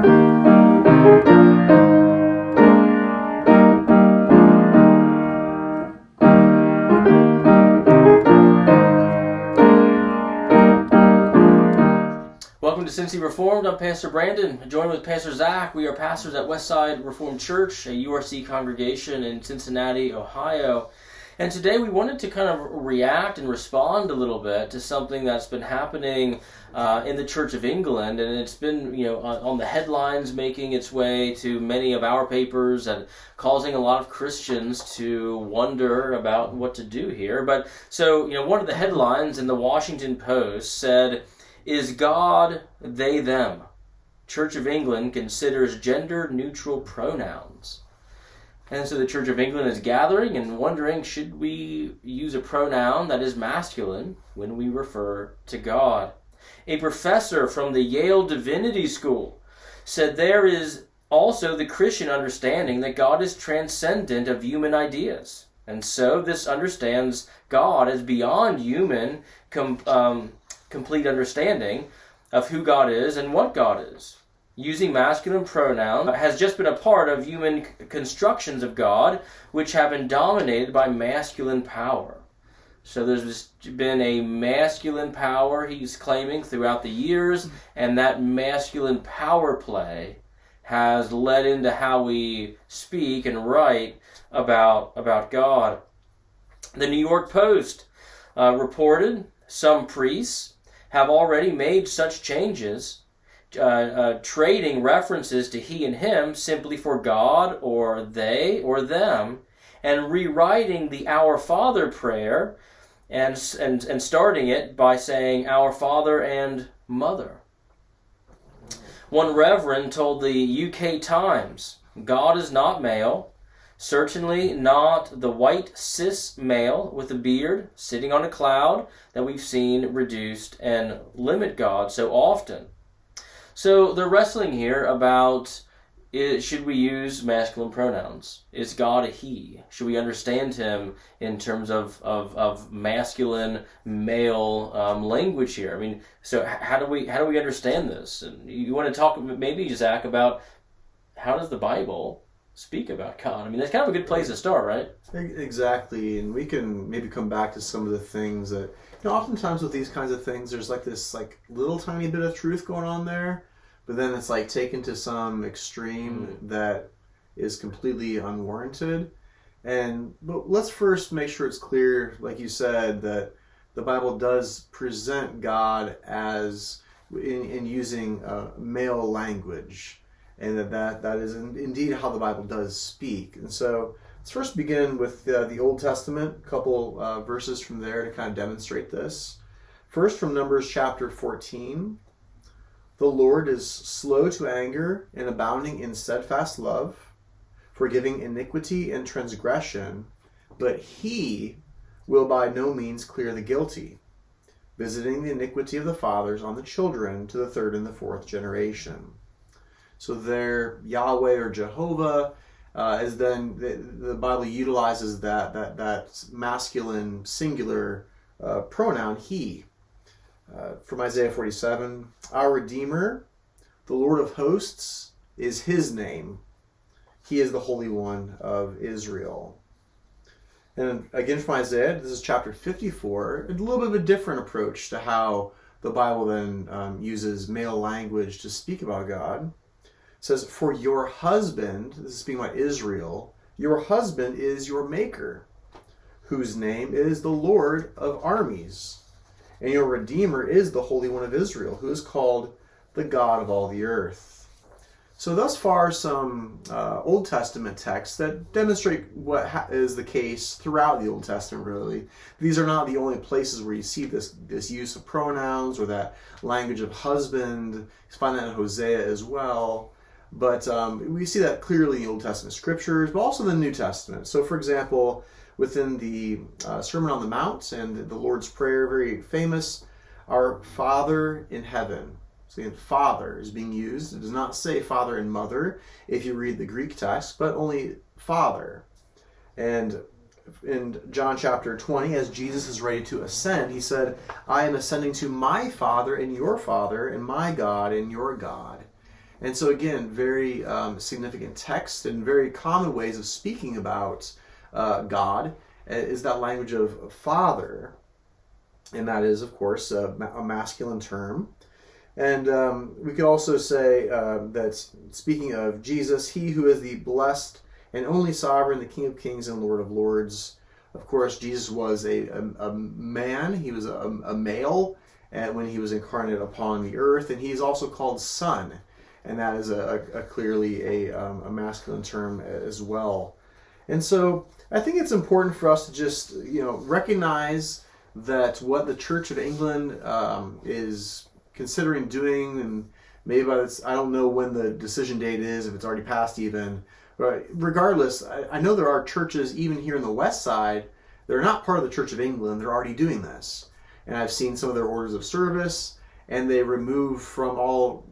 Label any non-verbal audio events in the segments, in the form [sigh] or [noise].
Welcome to Cincy Reformed. I'm Pastor Brandon, joined with Pastor Zach. We are pastors at Westside Reformed Church, a URC congregation in Cincinnati, Ohio. And today we wanted to kind of react and respond a little bit to something that's been happening uh, in the Church of England, and it's been, you know, on, on the headlines, making its way to many of our papers and causing a lot of Christians to wonder about what to do here. But so, you know, one of the headlines in the Washington Post said is God they them. Church of England considers gender neutral pronouns. And so the Church of England is gathering and wondering should we use a pronoun that is masculine when we refer to God? A professor from the Yale Divinity School said there is also the Christian understanding that God is transcendent of human ideas. And so this understands God as beyond human com- um, complete understanding of who God is and what God is. Using masculine pronoun has just been a part of human constructions of God, which have been dominated by masculine power. So there's been a masculine power he's claiming throughout the years, and that masculine power play has led into how we speak and write about about God. The New York Post uh, reported some priests have already made such changes, uh, uh, trading references to he and him simply for God or they or them, and rewriting the Our Father prayer and, and, and starting it by saying Our Father and Mother. One reverend told the UK Times God is not male, Certainly not the white cis male with a beard sitting on a cloud that we've seen reduced and limit God so often. So they're wrestling here about is, should we use masculine pronouns? Is God a he? Should we understand him in terms of, of, of masculine male um, language here? I mean, so how do we how do we understand this? And you want to talk maybe Zach about how does the Bible speak about God. I mean, that's kind of a good place to start, right? Exactly, and we can maybe come back to some of the things that you know. Oftentimes with these kinds of things, there's like this like little tiny bit of truth going on there, but then it's like taken to some extreme mm. that is completely unwarranted. And but let's first make sure it's clear, like you said, that the Bible does present God as in, in using uh, male language and that that, that is indeed how the Bible does speak. And so let's first begin with uh, the Old Testament, a couple uh, verses from there to kind of demonstrate this. First, from Numbers chapter 14. The Lord is slow to anger and abounding in steadfast love, forgiving iniquity and transgression, but he will by no means clear the guilty, visiting the iniquity of the fathers on the children to the third and the fourth generation. So there, Yahweh or Jehovah uh, is then the, the, Bible utilizes that that that masculine singular uh, pronoun he. Uh, from Isaiah 47, our Redeemer, the Lord of hosts, is His name. He is the Holy One of Israel. And again from Isaiah, this is chapter 54, a little bit of a different approach to how the Bible then um, uses male language to speak about God says, For your husband, this is speaking about Israel, your husband is your maker, whose name is the Lord of armies. And your Redeemer is the Holy One of Israel, who is called the God of all the earth. So, thus far, some uh, Old Testament texts that demonstrate what ha- is the case throughout the Old Testament, really. These are not the only places where you see this, this use of pronouns or that language of husband. You find that in Hosea as well. But um, we see that clearly in the Old Testament scriptures, but also the New Testament. So, for example, within the uh, Sermon on the Mount and the Lord's Prayer, very famous, our Father in heaven. So, again, Father is being used. It does not say Father and Mother if you read the Greek text, but only Father. And in John chapter 20, as Jesus is ready to ascend, he said, I am ascending to my Father and your Father, and my God and your God. And so, again, very um, significant text and very common ways of speaking about uh, God uh, is that language of father. And that is, of course, a, a masculine term. And um, we could also say uh, that speaking of Jesus, he who is the blessed and only sovereign, the King of kings and Lord of lords. Of course, Jesus was a, a, a man, he was a, a male and when he was incarnate upon the earth, and he's also called Son, and that is a, a clearly a, um, a masculine term as well. And so I think it's important for us to just you know recognize that what the Church of England um, is considering doing, and maybe I don't know when the decision date is, if it's already passed even. But regardless, I, I know there are churches even here in the West Side that are not part of the Church of England. They're already doing this and I've seen some of their orders of service, and they remove from all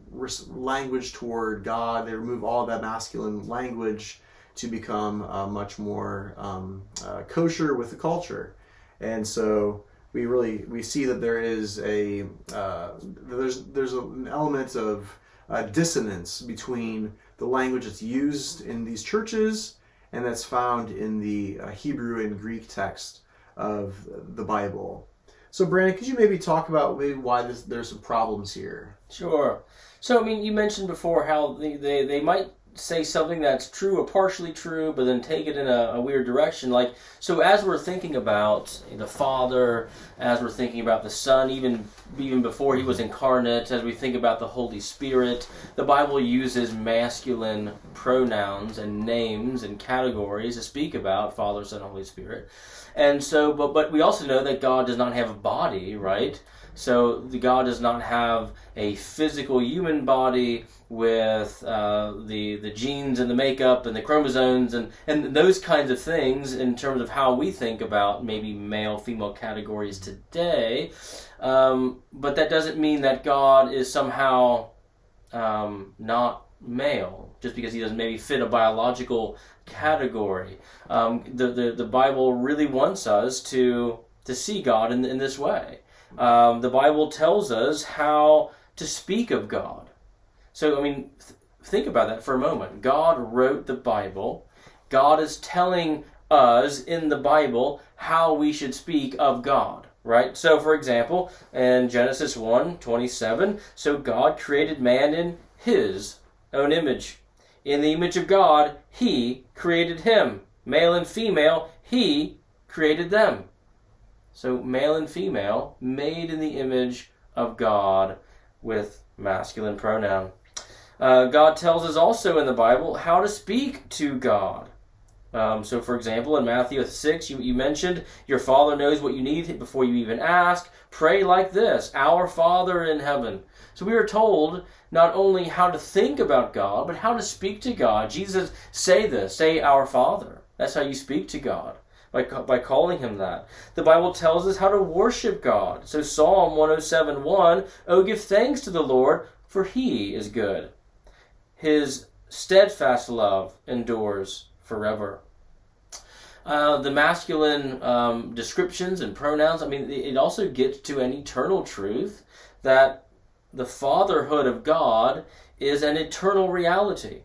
language toward God. They remove all that masculine language to become uh, much more um, uh, kosher with the culture, and so we really we see that there is a uh, there's there's an element of uh, dissonance between the language that's used in these churches and that's found in the uh, Hebrew and Greek text of the Bible. So, Brandon, could you maybe talk about maybe why this, there's some problems here? Sure. So, I mean, you mentioned before how they, they, they might say something that's true or partially true, but then take it in a, a, weird direction. Like, so as we're thinking about the Father, as we're thinking about the Son, even even before he was incarnate, as we think about the Holy Spirit, the Bible uses masculine pronouns and names and categories to speak about Father, Son, Holy Spirit. And so, but but we also know that God does not have a body, right? So the God does not have a physical human body with uh, the the genes and the makeup and the chromosomes and and those kinds of things in terms of how we think about maybe male female categories today. Um, but that doesn't mean that God is somehow um, not male just because he doesn't maybe fit a biological category. Um, the, the, the Bible really wants us to, to see God in, in this way. Um, the Bible tells us how to speak of God. So, I mean, th- think about that for a moment. God wrote the Bible. God is telling us in the Bible how we should speak of God right? So, for example, in Genesis 1 27, so God created man in his own image. In the image of God, He created him. Male and female, He created them. So, male and female, made in the image of God with masculine pronoun. Uh, God tells us also in the Bible how to speak to God. Um, so, for example, in Matthew 6, you, you mentioned your Father knows what you need before you even ask. Pray like this Our Father in heaven. So, we are told not only how to think about God, but how to speak to God. Jesus say this, say our Father. That's how you speak to God. By, by calling him that. The Bible tells us how to worship God. So Psalm 107 1, Oh, give thanks to the Lord, for he is good. His steadfast love endures forever. Uh, the masculine um, descriptions and pronouns, I mean, it also gets to an eternal truth that the fatherhood of God is an eternal reality.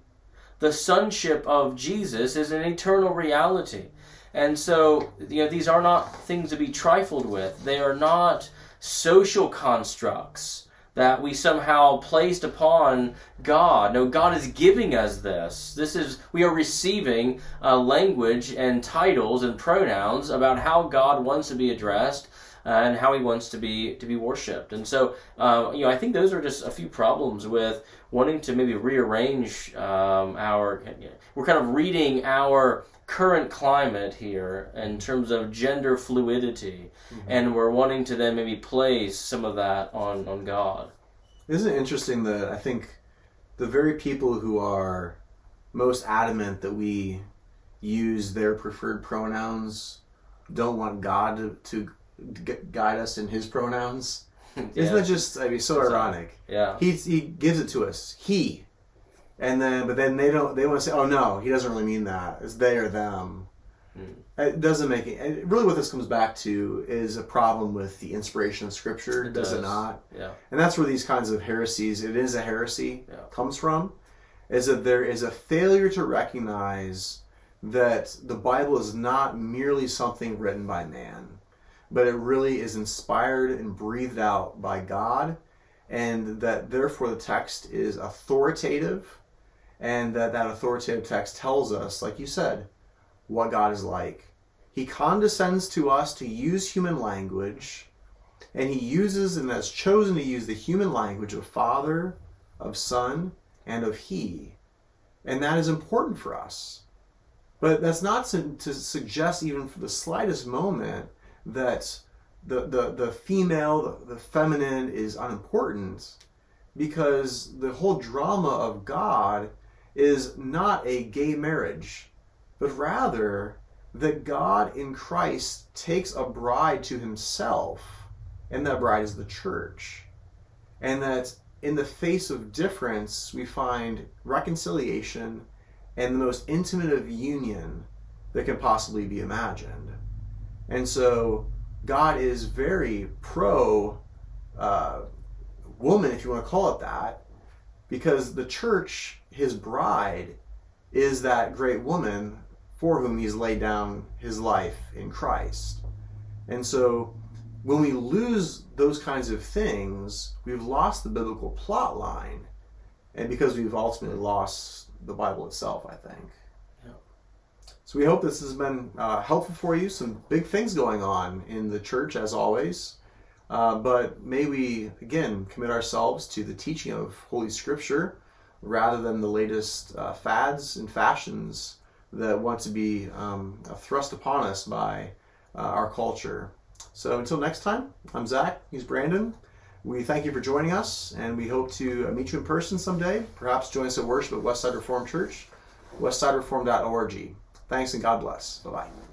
The sonship of Jesus is an eternal reality. And so, you know, these are not things to be trifled with. They are not social constructs that we somehow placed upon God. No, God is giving us this. This is we are receiving uh, language and titles and pronouns about how God wants to be addressed and how he wants to be to be worshipped. And so, uh, you know, I think those are just a few problems with wanting to maybe rearrange um, our. We're kind of reading our current climate here in terms of gender fluidity, mm-hmm. and we're wanting to then maybe place some of that on on God. Isn't it interesting that I think the very people who are most adamant that we use their preferred pronouns don't want God to, to guide us in His pronouns. yeah. [laughs] Isn't that just? I mean, so ironic. Yeah. He he gives it to us. He, and then but then they don't. They want to say, oh no, he doesn't really mean that. It's they or them. Hmm. It doesn't make it. Really, what this comes back to is a problem with the inspiration of Scripture. It does. it not? Yeah. And that's where these kinds of heresies, it is a heresy, Yeah. comes from, is that there is a failure to recognize that the Bible is not merely something written by man, but it really is inspired and breathed out by God, and that therefore the text is authoritative, and that that authoritative text tells us, like you said, what God is like. He condescends to us to use human language and he uses and has chosen to use the human language of father of son and of he and that is important for us but that's not to, to suggest even for the slightest moment that the, the, the female the, the feminine is unimportant because the whole drama of god is not a gay marriage but rather that god in christ takes a bride to himself and that bride is the church. And that in the face of difference, we find reconciliation and the most intimate of union that can possibly be imagined. And so God is very pro uh, woman, if you want to call it that, because the church, his bride, is that great woman for whom he's laid down his life in Christ. And so when we lose those kinds of things, we've lost the biblical plot line, and because we've ultimately lost the Bible itself, I think. So we hope this has been uh, helpful for you. Some big things going on in the church, as always. Uh, but may we again commit ourselves to the teaching of Holy Scripture rather than the latest uh, fads and fashions that want to be um, thrust upon us by uh, our culture. So until next time, I'm Zach. He's Brandon. We thank you for joining us, and we hope to uh, meet you in person someday. Perhaps join us at worship at Westside Reformed Church, westsidereformed.org. Thanks and God bless. Bye bye.